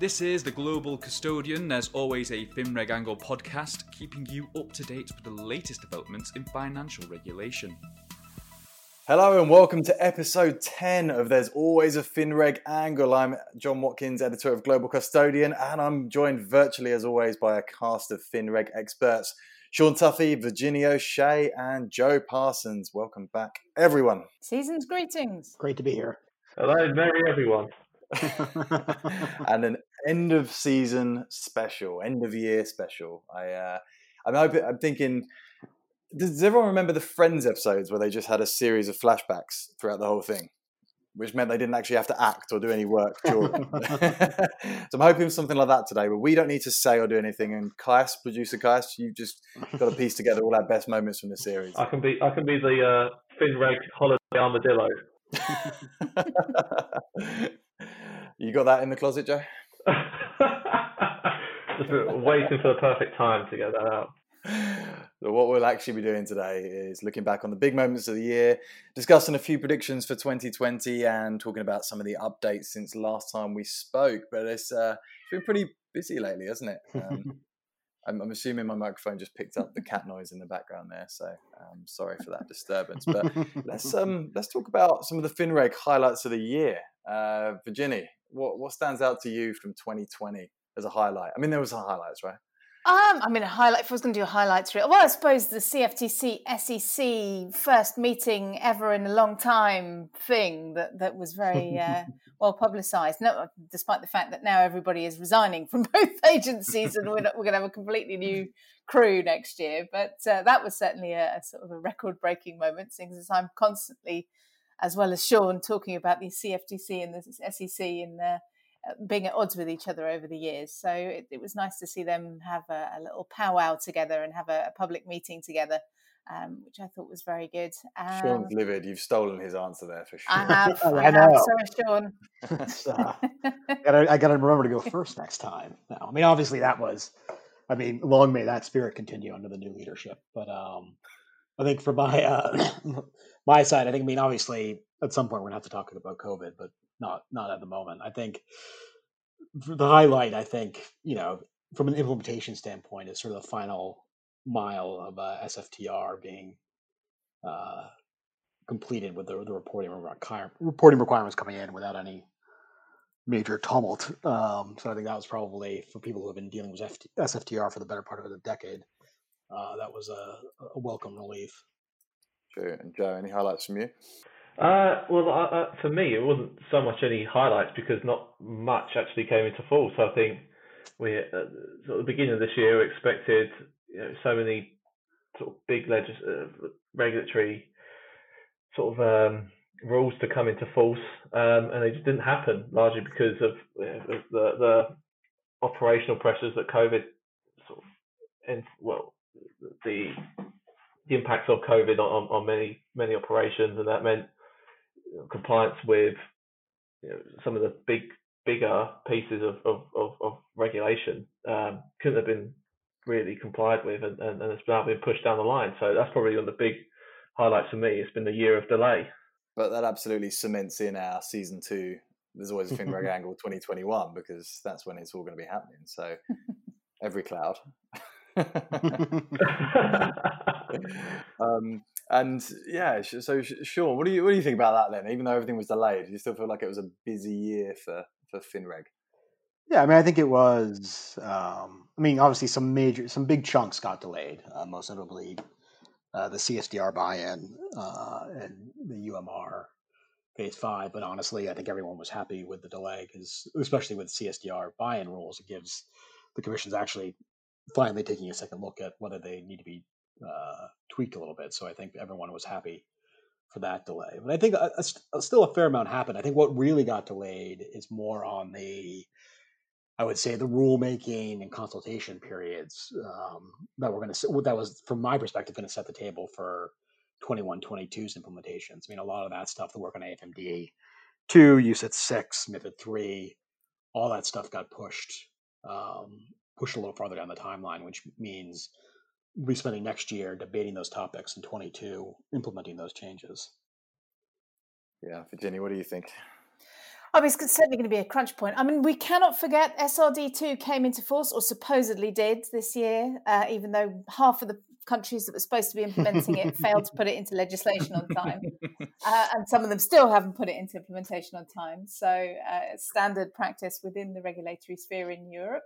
This is the Global Custodian. There's always a FinReg Angle podcast keeping you up to date with the latest developments in financial regulation. Hello and welcome to episode 10 of There's Always a FinReg Angle. I'm John Watkins, editor of Global Custodian, and I'm joined virtually as always by a cast of FinReg experts Sean Tuffy, Virginia O'Shea, and Joe Parsons. Welcome back, everyone. Season's greetings. Great to be here. Hello, merry everyone. and an end of season special, end of year special. I, uh, I'm, hoping, I'm thinking does everyone remember the Friends episodes where they just had a series of flashbacks throughout the whole thing, which meant they didn't actually have to act or do any work so I'm hoping something like that today, but we don't need to say or do anything. And Kais, producer Kais, you've just got to piece together all our best moments from the series. I can be I can be the uh, Finreg holiday armadillo. You got that in the closet, Joe? just waiting for the perfect time to get that out. So what we'll actually be doing today is looking back on the big moments of the year, discussing a few predictions for 2020, and talking about some of the updates since last time we spoke. But it's, uh, it's been pretty busy lately, hasn't it? Um, I'm, I'm, assuming my microphone just picked up the cat noise in the background there, so um, sorry for that disturbance. But let's um, let's talk about some of the FinReg highlights of the year. Uh, Virginia, what what stands out to you from 2020 as a highlight? I mean, there was some highlights, right? Um, I mean, a highlight. If I was going to do a highlights reel, well, I suppose the CFTC SEC first meeting ever in a long time thing that that was very uh, well publicised. No, despite the fact that now everybody is resigning from both agencies, and we're, not, we're going to have a completely new crew next year. But uh, that was certainly a, a, sort of a record-breaking moment, since as I'm constantly, as well as Sean, talking about the CFTC and the SEC in. Uh, uh, being at odds with each other over the years. So it, it was nice to see them have a, a, little powwow together and have a, a public meeting together, um, which I thought was very good. Um, Sean's livid. You've stolen his answer there for sure. I have. I, I have. Sorry, Sean. uh, I got to remember to go first next time. Now, I mean, obviously that was. I mean, long may that spirit continue under the new leadership. But um, I think for my uh, my side, I think I mean obviously at some point we're gonna have to talk about COVID, but not not at the moment. I think the highlight, I think, you know, from an implementation standpoint, is sort of the final mile of uh, SFTR being uh, completed with the, the reporting reporting requirements coming in without any major tumult. Um, so I think that was probably for people who have been dealing with FT, SFTR for the better part of a decade. Uh, that was a, a welcome relief. Sure. And Joe, any highlights from you? Uh, well, uh, uh, for me, it wasn't so much any highlights because not much actually came into force. So I think we, at the beginning of this year, we expected you know, so many sort of big legis- uh, regulatory sort of um, rules to come into force, um, and they just didn't happen largely because of, the, the operational pressures that COVID sort of, and well, the the impacts of COVID on, on many many operations, and that meant compliance with you know, some of the big bigger pieces of of, of, of regulation um, couldn't have been really complied with, and, and, and it's now been pushed down the line. So that's probably one of the big highlights for me. It's been the year of delay. But that absolutely cements in our season two. There's always a FinReg angle 2021 because that's when it's all going to be happening. So every cloud. um, and yeah, so Sean, what do you what do you think about that then? Even though everything was delayed, do you still feel like it was a busy year for for FinReg? Yeah, I mean, I think it was. Um, I mean, obviously, some major, some big chunks got delayed. Uh, most notably, uh, the CSDR buy-in uh, and the UMR phase five. But honestly, I think everyone was happy with the delay because, especially with CSDR buy-in rules, it gives the commissions actually finally taking a second look at whether they need to be uh, tweaked a little bit. So I think everyone was happy for that delay. But I think a, a, still a fair amount happened. I think what really got delayed is more on the, I would say, the rulemaking and consultation periods um, that we're going to. That was, from my perspective, going to set the table for 21, 22's implementations. I mean, a lot of that stuff, the work on AIFMD two, UCITS six, MIFID three, all that stuff got pushed um, pushed a little farther down the timeline, which means we'll be spending next year debating those topics in 22, implementing those changes. Yeah, Virginia, what do you think? Oh, it's certainly going to be a crunch point. I mean, we cannot forget SRD2 came into force, or supposedly did this year, uh, even though half of the countries that were supposed to be implementing it failed to put it into legislation on time. Uh, and some of them still haven't put it into implementation on time. So, uh, standard practice within the regulatory sphere in Europe.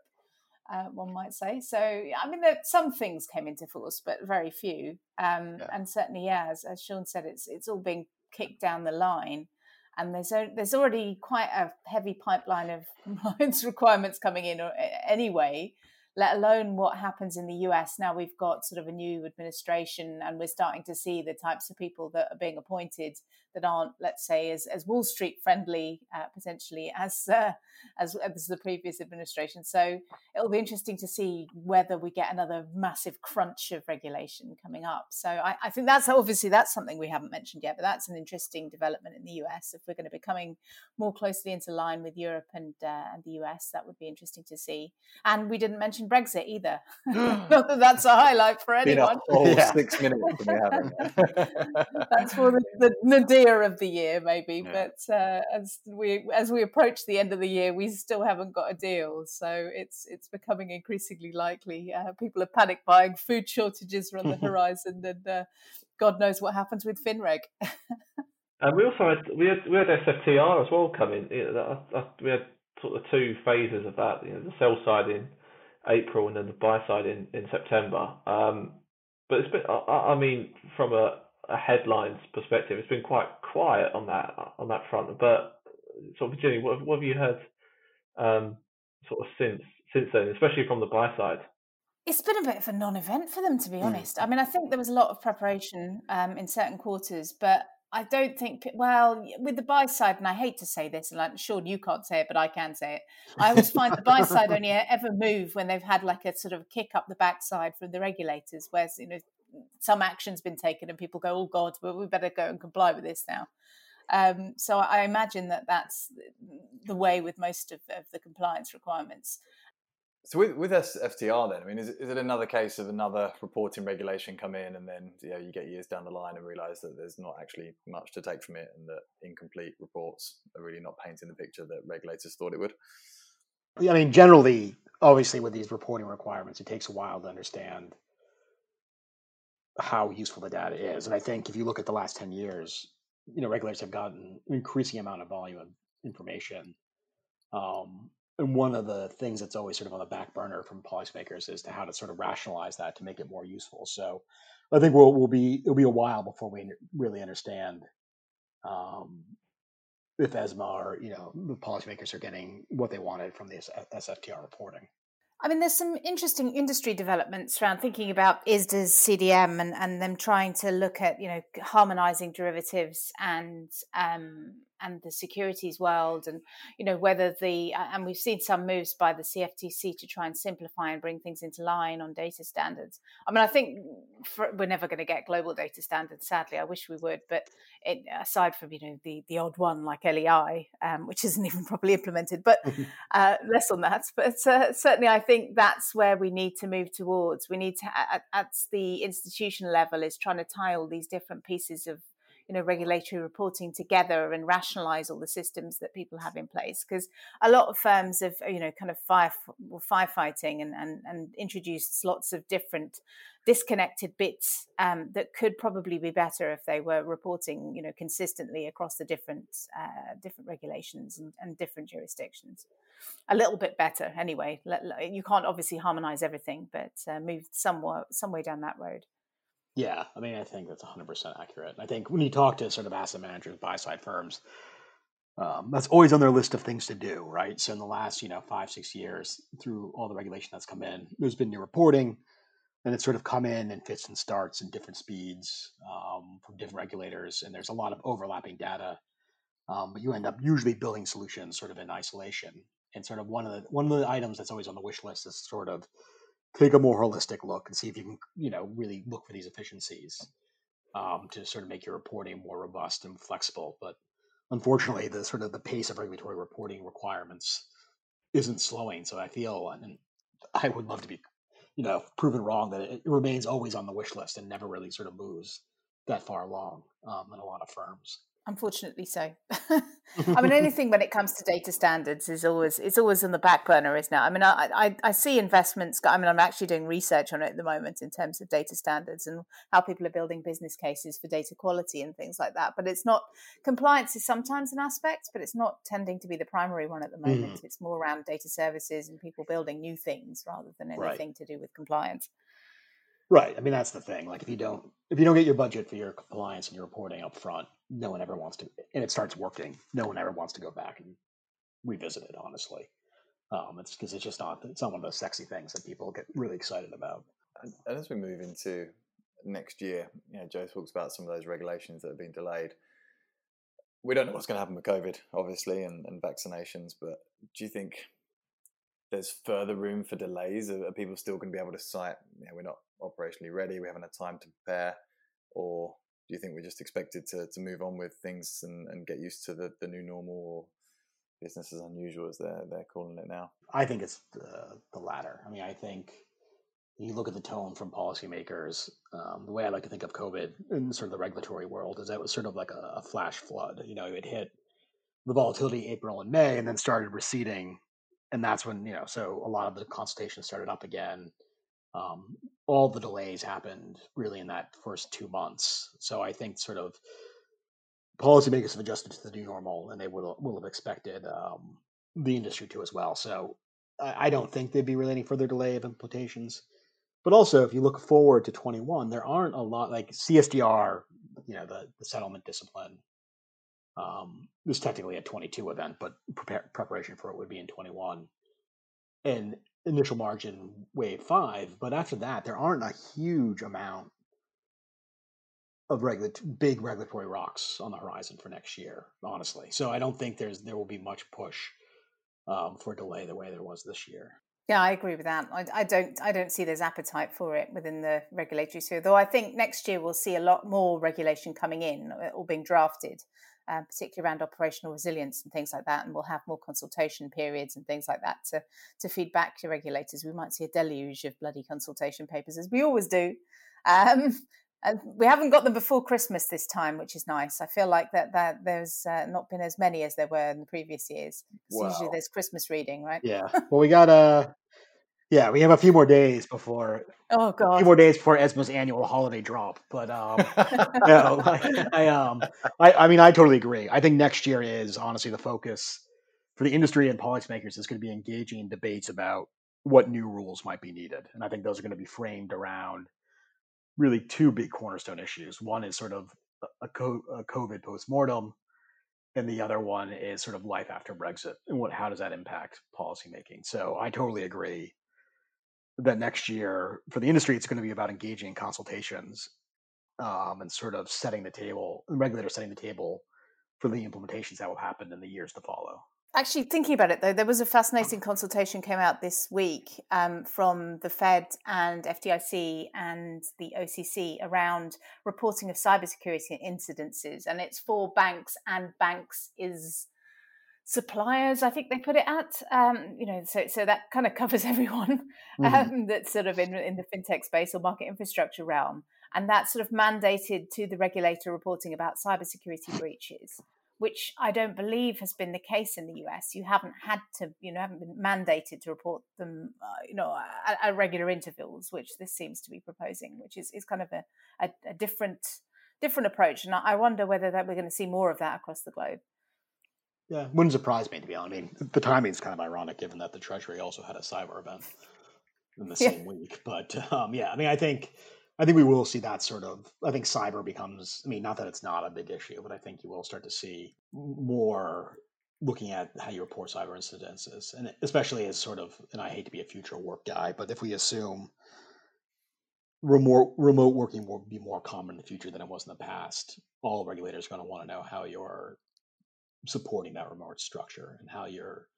Uh, one might say. So, I mean, there, some things came into force, but very few. Um, yeah. And certainly, yeah, as, as Sean said, it's it's all being kicked down the line and there's a, there's already quite a heavy pipeline of compliance requirements coming in anyway let alone what happens in the US. Now we've got sort of a new administration and we're starting to see the types of people that are being appointed that aren't, let's say, as, as Wall Street friendly uh, potentially as, uh, as, as the previous administration. So it'll be interesting to see whether we get another massive crunch of regulation coming up. So I, I think that's obviously that's something we haven't mentioned yet, but that's an interesting development in the US. If we're going to be coming more closely into line with Europe and, uh, and the US, that would be interesting to see. And we didn't mention Brexit either. Not that that's a highlight for anyone. Been yeah. six minutes that's for the, the nadir of the year, maybe. Yeah. But uh, as we as we approach the end of the year, we still haven't got a deal. So it's it's becoming increasingly likely. Uh, people are panic buying. Food shortages are on the horizon, and uh, God knows what happens with Finreg. and we also had we had we had SFTR as well coming. We had sort of two phases of that. You know, the sell side in April and then the buy side in in September. Um, but it's been, I, I mean, from a, a headlines perspective, it's been quite quiet on that on that front. But sort of, Jenny, what, what have you heard um, sort of since since then, especially from the buy side? It's been a bit of a non-event for them, to be hmm. honest. Mm. I mean, I think there was a lot of preparation um, in certain quarters, but I don't think, well, with the buy side, and I hate to say this, and I'm sure you can't say it, but I can say it. I always find the buy side only ever move when they've had like a sort of kick up the backside from the regulators, whereas you know, some action's been taken and people go, oh God, well, we better go and comply with this now. Um, so I imagine that that's the way with most of, of the compliance requirements. So with, with SFTR then, I mean, is, is it another case of another reporting regulation come in and then you, know, you get years down the line and realise that there's not actually much to take from it and that incomplete reports are really not painting the picture that regulators thought it would? I mean, generally, obviously with these reporting requirements, it takes a while to understand how useful the data is. And I think if you look at the last 10 years, you know, regulators have gotten an increasing amount of volume of information. Um, and one of the things that's always sort of on the back burner from policymakers is to how to sort of rationalize that to make it more useful. So I think we'll, we'll be it'll be a while before we really understand um, if ESMA or you know the policymakers are getting what they wanted from this SFTR reporting. I mean, there's some interesting industry developments around thinking about ISDA's CDM and, and them trying to look at, you know, harmonizing derivatives and um, and the securities world and you know whether the and we've seen some moves by the CFTC to try and simplify and bring things into line on data standards. I mean, I think for, we're never going to get global data standards. Sadly, I wish we would, but it, aside from you know the the odd one like LEI, um, which isn't even properly implemented, but uh, less on that. But uh, certainly, I think that's where we need to move towards. We need to at, at the institutional level is trying to tie all these different pieces of you know regulatory reporting together and rationalize all the systems that people have in place. Because a lot of firms have you know kind of fire firefighting and, and and introduced lots of different disconnected bits um, that could probably be better if they were reporting you know consistently across the different uh, different regulations and, and, different jurisdictions. A little bit better anyway. You can't obviously harmonize everything but uh, move somewhere some way down that road yeah, I mean, I think that's 100% accurate. I think when you talk to sort of asset managers, buy side firms, um, that's always on their list of things to do, right? So in the last, you know, five, six years, through all the regulation that's come in, there's been new reporting, and it's sort of come in and fits and starts in different speeds um, from different regulators, and there's a lot of overlapping data. Um, but you end up usually building solutions sort of in isolation. And sort of one of the one of the items that's always on the wish list is sort of take a more holistic look and see if you can, you know, really look for these efficiencies um, to sort of make your reporting more robust and flexible. But unfortunately, the sort of the pace of regulatory reporting requirements isn't slowing. So I feel, and I would love to be, you know, proven wrong that it remains always on the wish list and never really sort of moves that far along um, in a lot of firms. Unfortunately, so. I mean, anything when it comes to data standards is always it's always on the back burner, isn't it? I mean, I, I, I see investments. I mean, I'm actually doing research on it at the moment in terms of data standards and how people are building business cases for data quality and things like that. But it's not compliance is sometimes an aspect, but it's not tending to be the primary one at the moment. Mm. It's more around data services and people building new things rather than anything right. to do with compliance. Right. I mean, that's the thing. Like, if you don't if you don't get your budget for your compliance and your reporting up front, no one ever wants to, and it starts working. No one ever wants to go back and revisit it. Honestly, um, it's because it's just not it's not one of those sexy things that people get really excited about. And, and as we move into next year, you know, Joe talks about some of those regulations that have been delayed. We don't know what's going to happen with COVID, obviously, and, and vaccinations. But do you think there's further room for delays? Are, people still going to be able to cite, you know, we're not operationally ready, we haven't had time to prepare, or do you think we're just expected to, to move on with things and, and get used to the, the new normal or business as unusual as they're, they're calling it now? I think it's the, the latter. I mean, I think you look at the tone from policymakers, um, the way I like to think of COVID in sort of the regulatory world is that it was sort of like a, a flash flood. You know, it hit the volatility April and May and then started receding and that's when you know so a lot of the consultations started up again. Um, all the delays happened really in that first two months so i think sort of policymakers have adjusted to the new normal and they will will have expected um, the industry to as well so I, I don't think there'd be really any further delay of implementations. But also if you look forward to 21 there aren't a lot like csdr you know the, the settlement discipline um, it was technically a 22 event, but prepare, preparation for it would be in 21. And initial margin wave five, but after that, there aren't a huge amount of big regulatory rocks on the horizon for next year, honestly. So I don't think there's there will be much push um, for delay the way there was this year. Yeah, I agree with that. I, I, don't I don't see there's appetite for it within the regulatory sphere. Though I think next year we'll see a lot more regulation coming in uh, or being drafted um, particularly around operational resilience and things like that. And we'll have more consultation periods and things like that to, to feed back to regulators. We might see a deluge of bloody consultation papers, as we always do. Um, and we haven't got them before Christmas this time, which is nice. I feel like that that there's uh, not been as many as there were in the previous years. Wow. Usually there's Christmas reading, right? Yeah. Well, we got uh yeah, we have a few more days before. Oh god, a few more days before ESMA's annual holiday drop. But um, no, I, I um, I, I mean, I totally agree. I think next year is honestly the focus for the industry and policymakers is going to be engaging in debates about what new rules might be needed, and I think those are going to be framed around really two big cornerstone issues. One is sort of a, co- a COVID postmortem, and the other one is sort of life after Brexit and what how does that impact policymaking. So I totally agree that next year for the industry, it's going to be about engaging in consultations um, and sort of setting the table, the regulator setting the table for the implementations that will happen in the years to follow. Actually, thinking about it though, there was a fascinating consultation came out this week um, from the Fed and FDIC and the OCC around reporting of cybersecurity incidences, and it's for banks and banks is suppliers i think they put it at um, you know so so that kind of covers everyone mm-hmm. um, that's sort of in, in the fintech space or market infrastructure realm. And that's sort of mandated to the regulator reporting about cybersecurity breaches which i don't believe has been the case in the us you haven't had to you know haven't been mandated to report them uh, you know at, at, regular intervals which this seems to be proposing which is, is kind of a, a, a different different approach. And i wonder whether that we're going to see more of that across the globe yeah, wouldn't surprise me to be honest. I mean, the timing is kind of ironic given that the Treasury also had a cyber event in the yeah. same week. But um, yeah, I mean, I think I think we will see that sort of. I think cyber becomes. I mean, not that it's not a big issue, but I think you will start to see more looking at how you report cyber incidences, and especially as sort of. And I hate to be a future work guy, but if we assume remote remote working will be more common in the future than it was in the past, all regulators are going to want to know how your supporting that remote structure and how your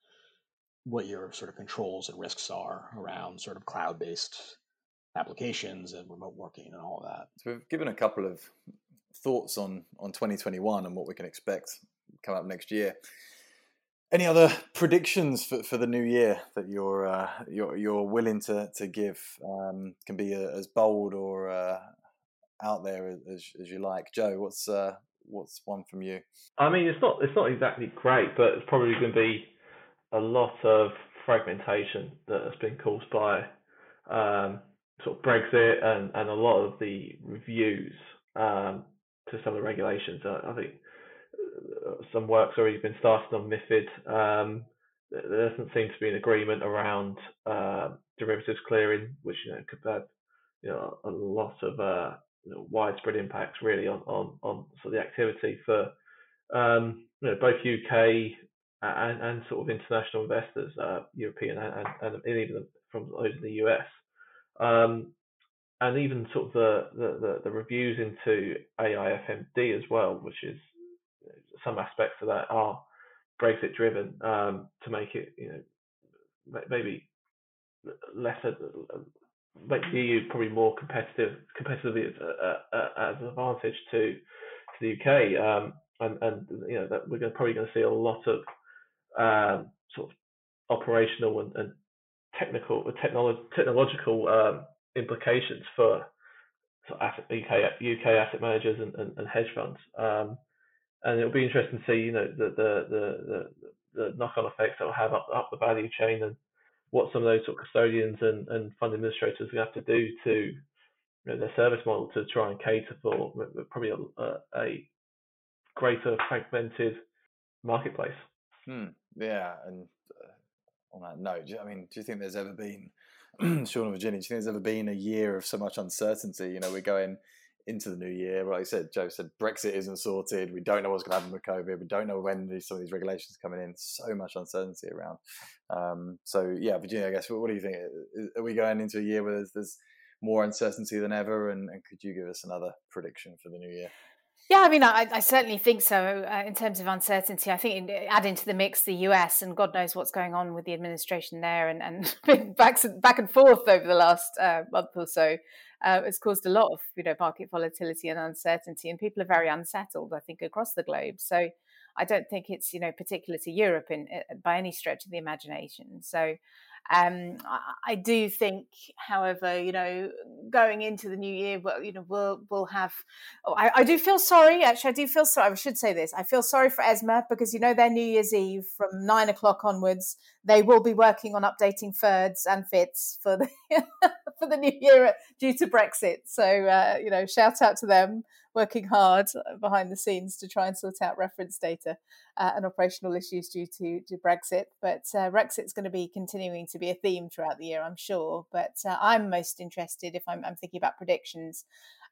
what your sort of controls and risks are around sort of cloud-based applications and remote working and all that. So we've given a couple of thoughts on on 2021 and what we can expect come up next year. Any other predictions for, for the new year that you're uh, you're you're willing to to give? Um, can be uh, as bold or uh, out there as, as you like. Joe, what's uh, what's one from you? I mean, it's not it's not exactly great, but it's probably going to be a lot of fragmentation that has been caused by um, sort of Brexit and, and a lot of the reviews um, to some of the regulations. I, I think uh, some work's already been started on MIFID. Um, there doesn't seem to be an agreement around uh, derivatives clearing, which you know could have you know a lot of uh, you know, widespread impacts really on on on sort of the activity for um, you know both UK and, and sort of international investors, uh, European and, and, even from those in the US. Um, and even sort of the, the, the, reviews into AIFMD as well, which is some aspects of that are Brexit driven um, to make it, you know, maybe lesser, make the EU probably more competitive, competitively as, an advantage to to the UK, um, and and you know that we're gonna, probably going to see a lot of um, sort of operational and, and technical, technolo- technological um, implications for sort of asset, UK, UK asset managers and, and, and hedge funds. Um, and it'll be interesting to see, you know, the the the, the, the knock-on effects that will have up, up the value chain and what some of those sort of custodians and, and fund administrators are going to have to do to you know, their service model to try and cater for probably a, a greater fragmented marketplace. Hmm. Yeah, and uh, on that note, I mean, do you think there's ever been, Sean and Virginia, do you think there's ever been a year of so much uncertainty? You know, we're going into the new year. Like I said, Joe said Brexit isn't sorted. We don't know what's going to happen with COVID. We don't know when these, some of these regulations are coming in. So much uncertainty around. Um, so yeah, Virginia, I guess what, what, do you think? Are we going into a year where there's, there's more uncertainty than ever? And, and, could you give us another prediction for the new year? Yeah, I mean, I, I certainly think so. Uh, in terms of uncertainty, I think add into the mix the US and God knows what's going on with the administration there, and and back back and forth over the last uh, month or so. Uh, it's caused a lot of you know market volatility and uncertainty, and people are very unsettled. I think across the globe. So I don't think it's you know particular to Europe in, uh, by any stretch of the imagination. So um, I, I, do think, however, you know, going into the new year, well, you know, we'll we'll have. Oh, I, I, do feel sorry. Actually, I do feel sorry. I should say this. I feel sorry for ESMA because you know their New Year's Eve from nine o'clock onwards, they will be working on updating FIRDs and FITs for the for the new year due to Brexit. So uh, you know, shout out to them working hard behind the scenes to try and sort out reference data uh, and operational issues due to, to Brexit. But uh, Brexit's going to be continuing to be a theme throughout the year, I'm sure. But uh, I'm most interested, if I'm, I'm thinking about predictions,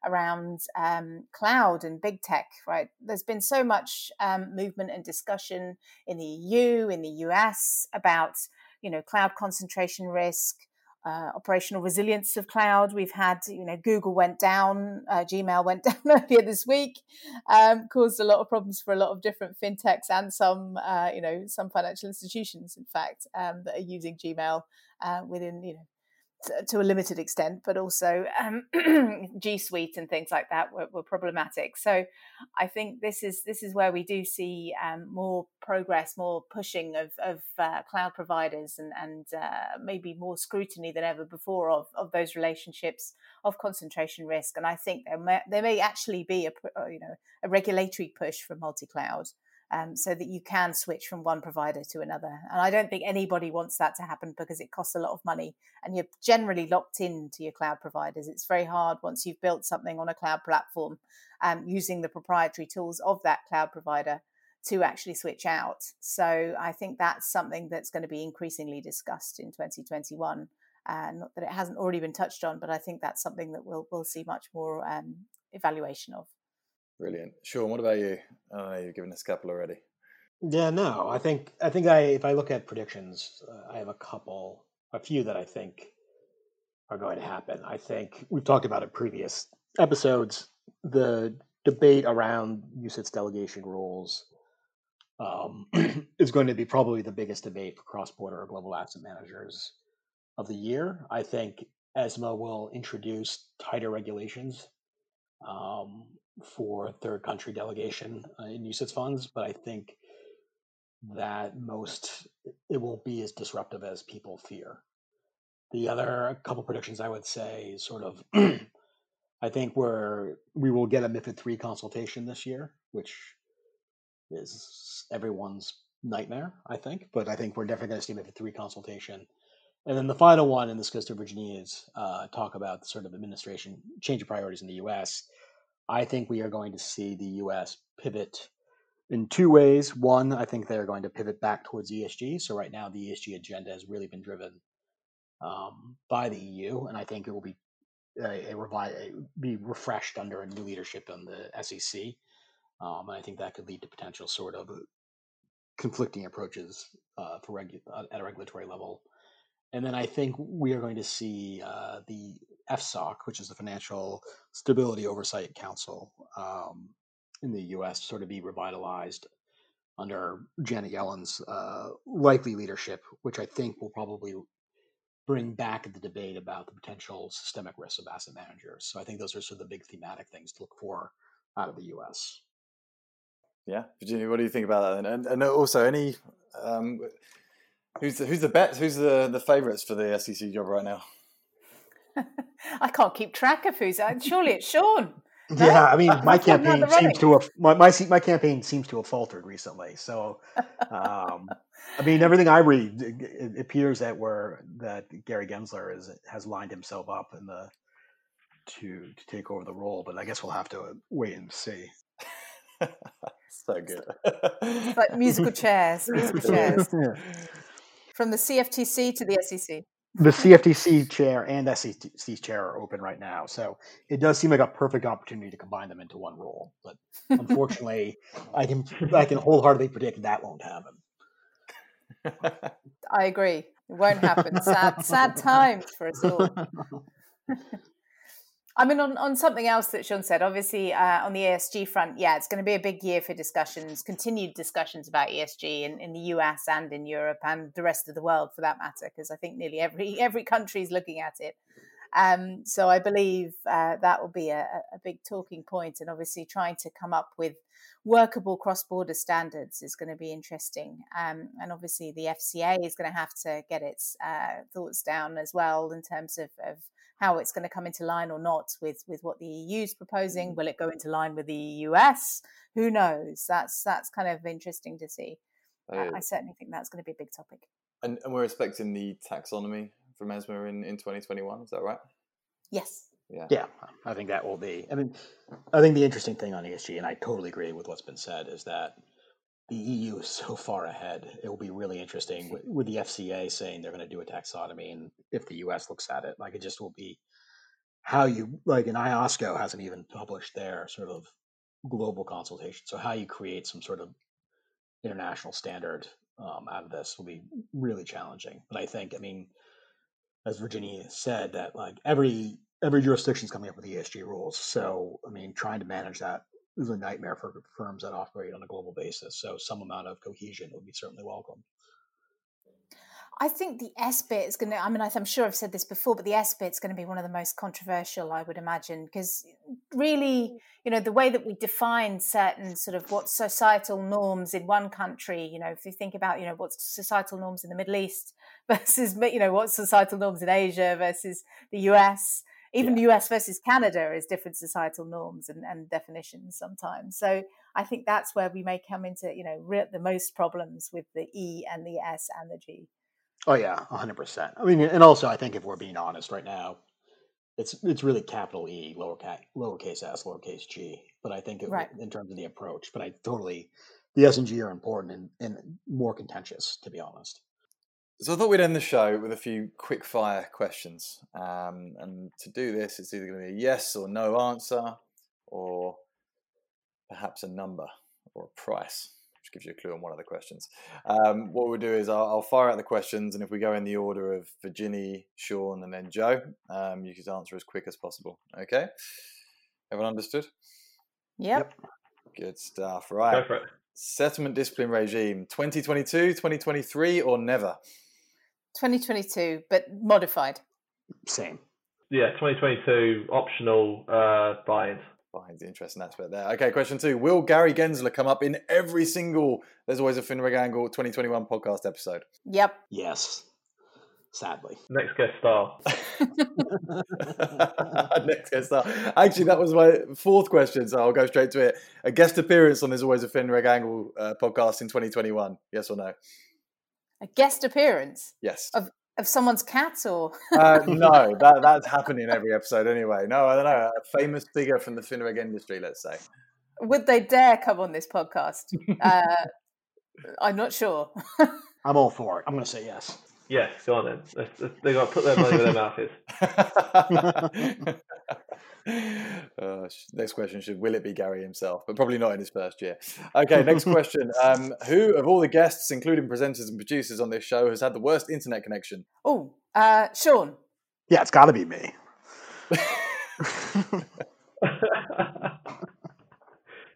around um, cloud and big tech, right? There's been so much um, movement and discussion in the EU, in the US about, you know, cloud concentration risk, uh, operational resilience of cloud. We've had, you know, Google went down, uh, Gmail went down earlier this week, um, caused a lot of problems for a lot of different fintechs and some, uh, you know, some financial institutions, in fact, um, that are using Gmail uh, within, you know, to a limited extent, but also um, G Suite and things like that were, were, problematic. So I think this is this is where we do see um, more progress, more pushing of, of uh, cloud providers, and and uh, maybe more scrutiny than ever before of, of those relationships of concentration risk. And I think there may, there may actually be a uh, you know a regulatory push for multi cloud um, so that you can switch from one provider to another. And I don't think anybody wants that to happen because it costs a lot of money and you're generally locked in to your cloud providers. It's very hard once you've built something on a cloud platform um, using the proprietary tools of that cloud provider to actually switch out. So I think that's something that's going to be increasingly discussed in 2021. Uh, not that it hasn't already been touched on, but I think that's something that we'll we'll see much more um, evaluation of. Brilliant. Sean, what about you? You've given us a couple already. Yeah, no, I think I think I if I look at predictions, uh, I have a couple, a few that I think are going to happen. I think we've talked about it previous episodes. The debate around UCITS delegation rules um, is going to be probably the biggest debate for cross-border global asset managers of the year. I think ESMA will introduce tighter regulations um, for third country delegation uh, in UCITS funds, but I think that most it won't be as disruptive as people fear. The other couple predictions I would say sort of I think we're we will get a MIFID three consultation this year, which is everyone's nightmare, I think. But I think we're definitely going to see MIFID three consultation. And then the final one, and this goes to Virginia's uh, talk about sort of administration change of priorities in the U.S. I think we are going to see the U.S. pivot in two ways. One, I think they're going to pivot back towards ESG. So right now, the ESG agenda has really been driven um, by the EU, and I think it will be a, a, revi- be refreshed under a new leadership in the SEC. Um, and I think that could lead to potential sort of conflicting approaches uh, for regu- uh, at a regulatory level. And then I think we are going to see uh, the FSOC, which is the Financial Stability Oversight Council um, in the U.S., sort of be revitalized under Janet Yellen's uh, likely leadership, which I think will probably bring back the debate about the potential systemic risks of asset managers. So I think those are sort of the big thematic things to look for out of the U.S. Yeah, Virginia, what do you think about that? And, and also, any um, who's the, who's the bets? Who's the the favourites for the SEC job right now? I can't keep track of who's. Uh, surely it's Sean. No? Yeah, I mean, my campaign seems to have my, my my campaign seems to have faltered recently. So, um, I mean, everything I read, it appears that we're that Gary Gensler is has lined himself up in the to to take over the role. But I guess we'll have to wait and see. so good. It's like musical chairs, musical chairs. From the CFTC to the SEC the mm-hmm. CFTC chair and SEC chair are open right now. So it does seem like a perfect opportunity to combine them into one role. But unfortunately, I can I can wholeheartedly predict that won't happen. I agree. It won't happen. Sad, sad times for us all. I mean, on, on something else that Sean said, obviously uh, on the ESG front, yeah, it's going to be a big year for discussions, continued discussions about ESG in, in the US and in Europe and the rest of the world for that matter, because I think nearly every every country is looking at it. Um, so I believe uh, that will be a, a, big talking point, and obviously trying to come up with workable cross-border standards is going to be interesting. Um, and obviously the FCA is going to have to get its uh, thoughts down as well in terms of, of how it's going to come into line or not with with what the EU is proposing. Mm. Will it go into line with the US? Who knows? That's that's kind of interesting to see. Uh, I certainly think that's going to be a big topic. And, and we're expecting the taxonomy from ESMA in, in 2021. Is that right? Yes. Yeah. Yeah, I think that will be. I mean, I think the interesting thing on ESG, and I totally agree with what's been said, is that the EU is so far ahead. It will be really interesting with, with the FCA saying they're going to do a taxonomy, and if the US looks at it, like it just will be how you like. And IOSCO hasn't even published their sort of global consultation, so how you create some sort of international standard um, out of this will be really challenging. But I think, I mean, as Virginia said, that like every every jurisdiction is coming up with ESG rules. So I mean, trying to manage that is a nightmare for firms that operate on a global basis. So some amount of cohesion would be certainly welcome. I think the S bit is going to, I mean, I'm sure I've said this before, but the S bit is going to be one of the most controversial, I would imagine, because really, you know, the way that we define certain sort of what societal norms in one country, you know, if you think about, you know, what's societal norms in the Middle East versus, you know, what's societal norms in Asia versus the US, even yeah. the US versus Canada is different societal norms and, and, definitions sometimes. So I think that's where we may come into, you know, re- the most problems with the E and the S and the G. Oh yeah, hundred percent. I mean, and also I think if we're being honest right now, it's it's really capital E, lower cat, lowercase s, lowercase g. But I think it, right. in terms of the approach, but I totally the S and G are important and, and more contentious, to be honest. So I thought we'd end the show with a few quick fire questions. Um, and to do this, it's either going to be a yes or no answer, or perhaps a number or a price, which gives you a clue on one of the questions. Um, what we'll do is I'll, I'll, fire out the questions, and if we go in the order of Virginie, Sean, and then Joe, um, you can answer as quick as possible. Okay? Everyone understood? Yep. Good stuff. Right. Settlement discipline regime 2022, 2023, or never? 2022, but modified. Same. Yeah, 2022 optional uh, buy-ins. Buy-ins, interesting aspect there. Okay, question two: Will Gary Gensler come up in every single "There's Always a FinReg Angle" 2021 podcast episode? Yep. Yes. sadly. Next guest star. Next guest star. Actually, that was my fourth question, so I'll go straight to it. A guest appearance on There's Always a FinReg Angle uh, podcast in 2021. Yes or no? A guest appearance Yes. of of someone's cats or Uh, no, that that's happening every episode anyway. No, I don't know. A famous figure from the FinReg industry, let's say. would they dare come on this podcast? Uh, I'm not sure. I'm all for it. I'm going to say yes. Yes, go on then. Let's, let's, they got to put their money where their mouth is. uh, next question should will it be Gary himself, but probably not in his first year. Okay, next question. Um, who of all the guests, including presenters and producers on this show, has had the worst internet connection? Oh, uh, Sean. Yeah, it's got to be me.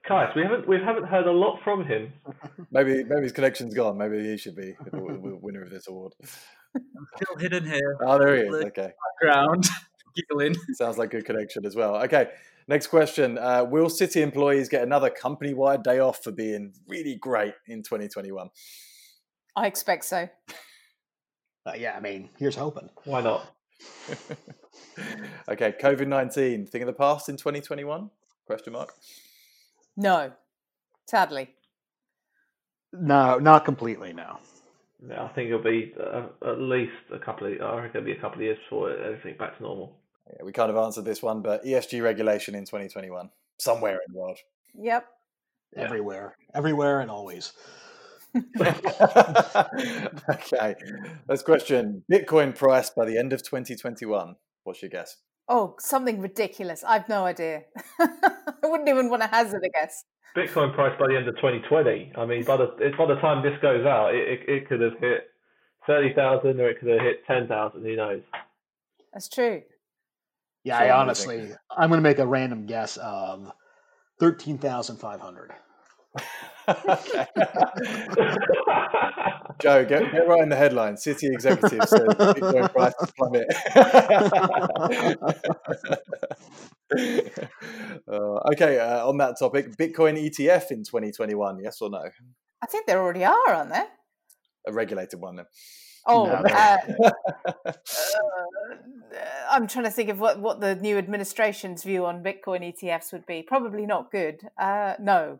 Kais, we haven't we haven't heard a lot from him. Maybe maybe his connection's gone. Maybe he should be the w- w- winner of this award. Still hidden here. Oh, there he is. Okay, Background. Giggling. sounds like a good connection as well. Okay, next question. Uh, will Citi employees get another company-wide day off for being really great in 2021? I expect so. Uh, yeah, I mean, here's hoping. Why not? okay, COVID 19, thing of the past in 2021? Question mark. No, sadly. No, not completely. No. Yeah, I think it'll be uh, at least a couple of. I reckon it'll be a couple of years before everything back to normal. Yeah, we kind of answered this one, but ESG regulation in 2021, somewhere in the world. Yep. Yeah. Everywhere, everywhere, and always. okay, let's question Bitcoin price by the end of 2021. What's your guess? Oh, something ridiculous. I've no idea. I wouldn't even want to hazard a guess. Bitcoin price by the end of 2020. I mean, by the by the time this goes out, it, it, it could have hit thirty thousand, or it could have hit ten thousand. Who knows? That's true. Yeah, So I what do you honestly, think? I'm going to make a random guess of thirteen thousand five hundred. okay. Joe, get, get right in the headline. Citi executive says Bitcoin price plummet. uh, okay, uh, on that topic, Bitcoin ETF in 2021, yes or no? I think there already are, aren't there? A regulated one then. Oh, No. uh, uh, I'm trying to think of what, what the new administration's view on Bitcoin ETFs would be. Probably not good. Uh, no.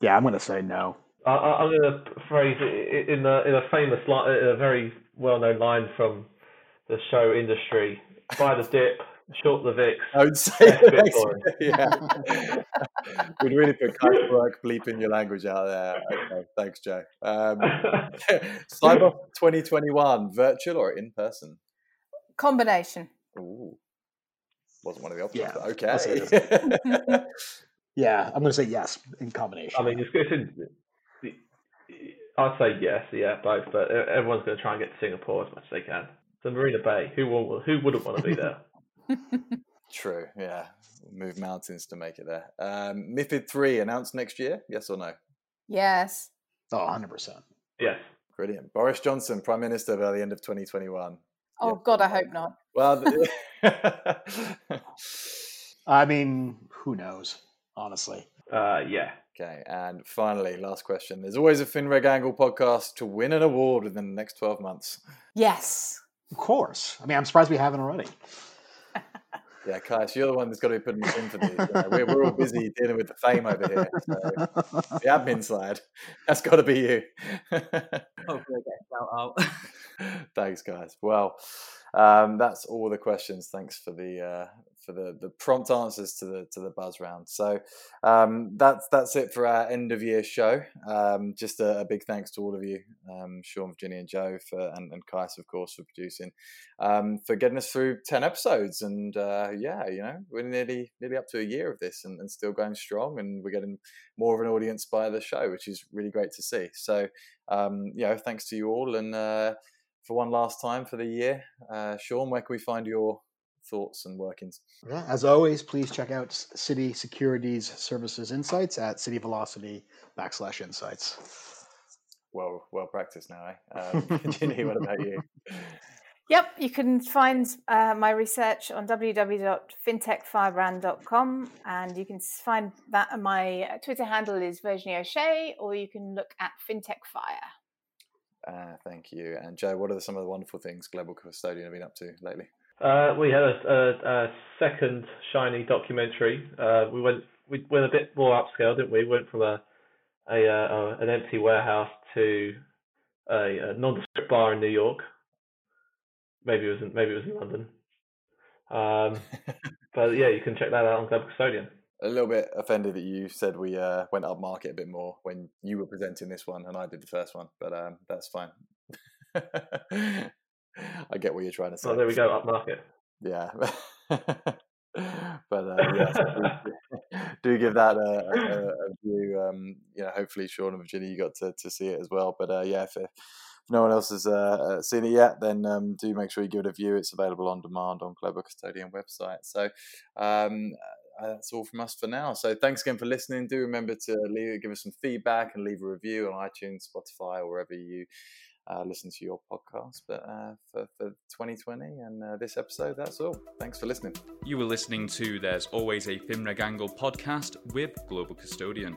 Yeah, I'm going to say no. I, I- I'm going to phrase it in a in a famous line, in a very well known line from the show industry: buy the dip, short the VIX. I would say That's the a bit next- boring. yeah. We'd really put kind work bleeping your language out there. Okay, thanks, Joe. Um, Sibos 2021, virtual or in person? Combination. Ooh. Wasn't one of the options, Yeah, but I'll say okay. Yeah, I'm going to say yes in combination. I mean, it's, it's in, I'd say yes, yeah, both. But everyone's going to try and get to Singapore as much as they can. So Marina Bay, who will, who wouldn't want to be there? True, yeah. Move mountains to make it there. Um, MIFID 3 announced next year, yes or no? yes. oh, 100 percent. yes. Brilliant. Boris Johnson, Prime Minister by the end of 2021. Oh, Yeah. God, I hope not. Well, I mean, who knows? Honestly, Uh, yeah. Okay, and finally, last question. There's always a FinReg Angle podcast to win an award within the next 12 months. Yes. of course. I mean, I'm surprised we haven't already. Yeah, Kai, so you're the one that's got to be putting us in for these. You know, we're, we're all busy dealing with the fame over here. So the admin side, that's got to be you. Hopefully, I get shout out. Thanks, guys. Well, um, that's all the questions. Thanks for the uh, for the, the prompt answers to the to the buzz round. So um, that's that's it for our end of year show. Um, just a, a big thanks to all of you, um, Sean, Virginia, and Joe, for and, and Kais, of course, for producing, um, for getting us through ten episodes. And uh, yeah, you know, we're nearly nearly up to a year of this, and, and still going strong, and we're getting more of an audience by the show, which is really great to see. So um, you know, thanks to you all, and. Uh, for one last time for the year. Uh, Sean, where can we find your thoughts and workings? Yeah, as always, please check out Citi Securities Services Insights at Citi Velocity backslash insights. Well, well practiced now, eh? Um, Ginny, what about you? Yep, you can find uh, my research on www.fintechfirebrand.com and you can find that uh, my Twitter handle is Virginie O'Shea or you can look at FinTech Fire. Uh, thank you. And Joe, what are some of the wonderful things Global Custodian have been up to lately? Uh, we had a, a, a, second shiny documentary. Uh, we went we went a bit more upscale, didn't we? We went from a, a, a an empty warehouse to a, a nondescript bar in New York. Maybe it was in, maybe it was in London. Um, but yeah, you can check that out on Global Custodian. A little bit offended that you said we uh, went up market a bit more when you were presenting this one and I did the first one, but um, that's fine. I get what you're trying to say. Oh, there we go, up market. Yeah. but uh, yes, do, do give that a, a, a view. Um, you know, hopefully, Sean and Virginia, you got to, to see it as well. But uh, yeah, if, if no one else has uh, uh, seen it yet, then um, do make sure you give it a view. It's available on demand on Global Custodian website. So um, uh, that's all from us for now. So thanks again for listening. Do remember to leave, give us some feedback and leave a review on iTunes, Spotify, or wherever you uh, listen to your podcast. But uh, for, for 2020 and uh, this episode, that's all. Thanks for listening. You were listening to There's Always a FinReg Angle podcast with Global Custodian.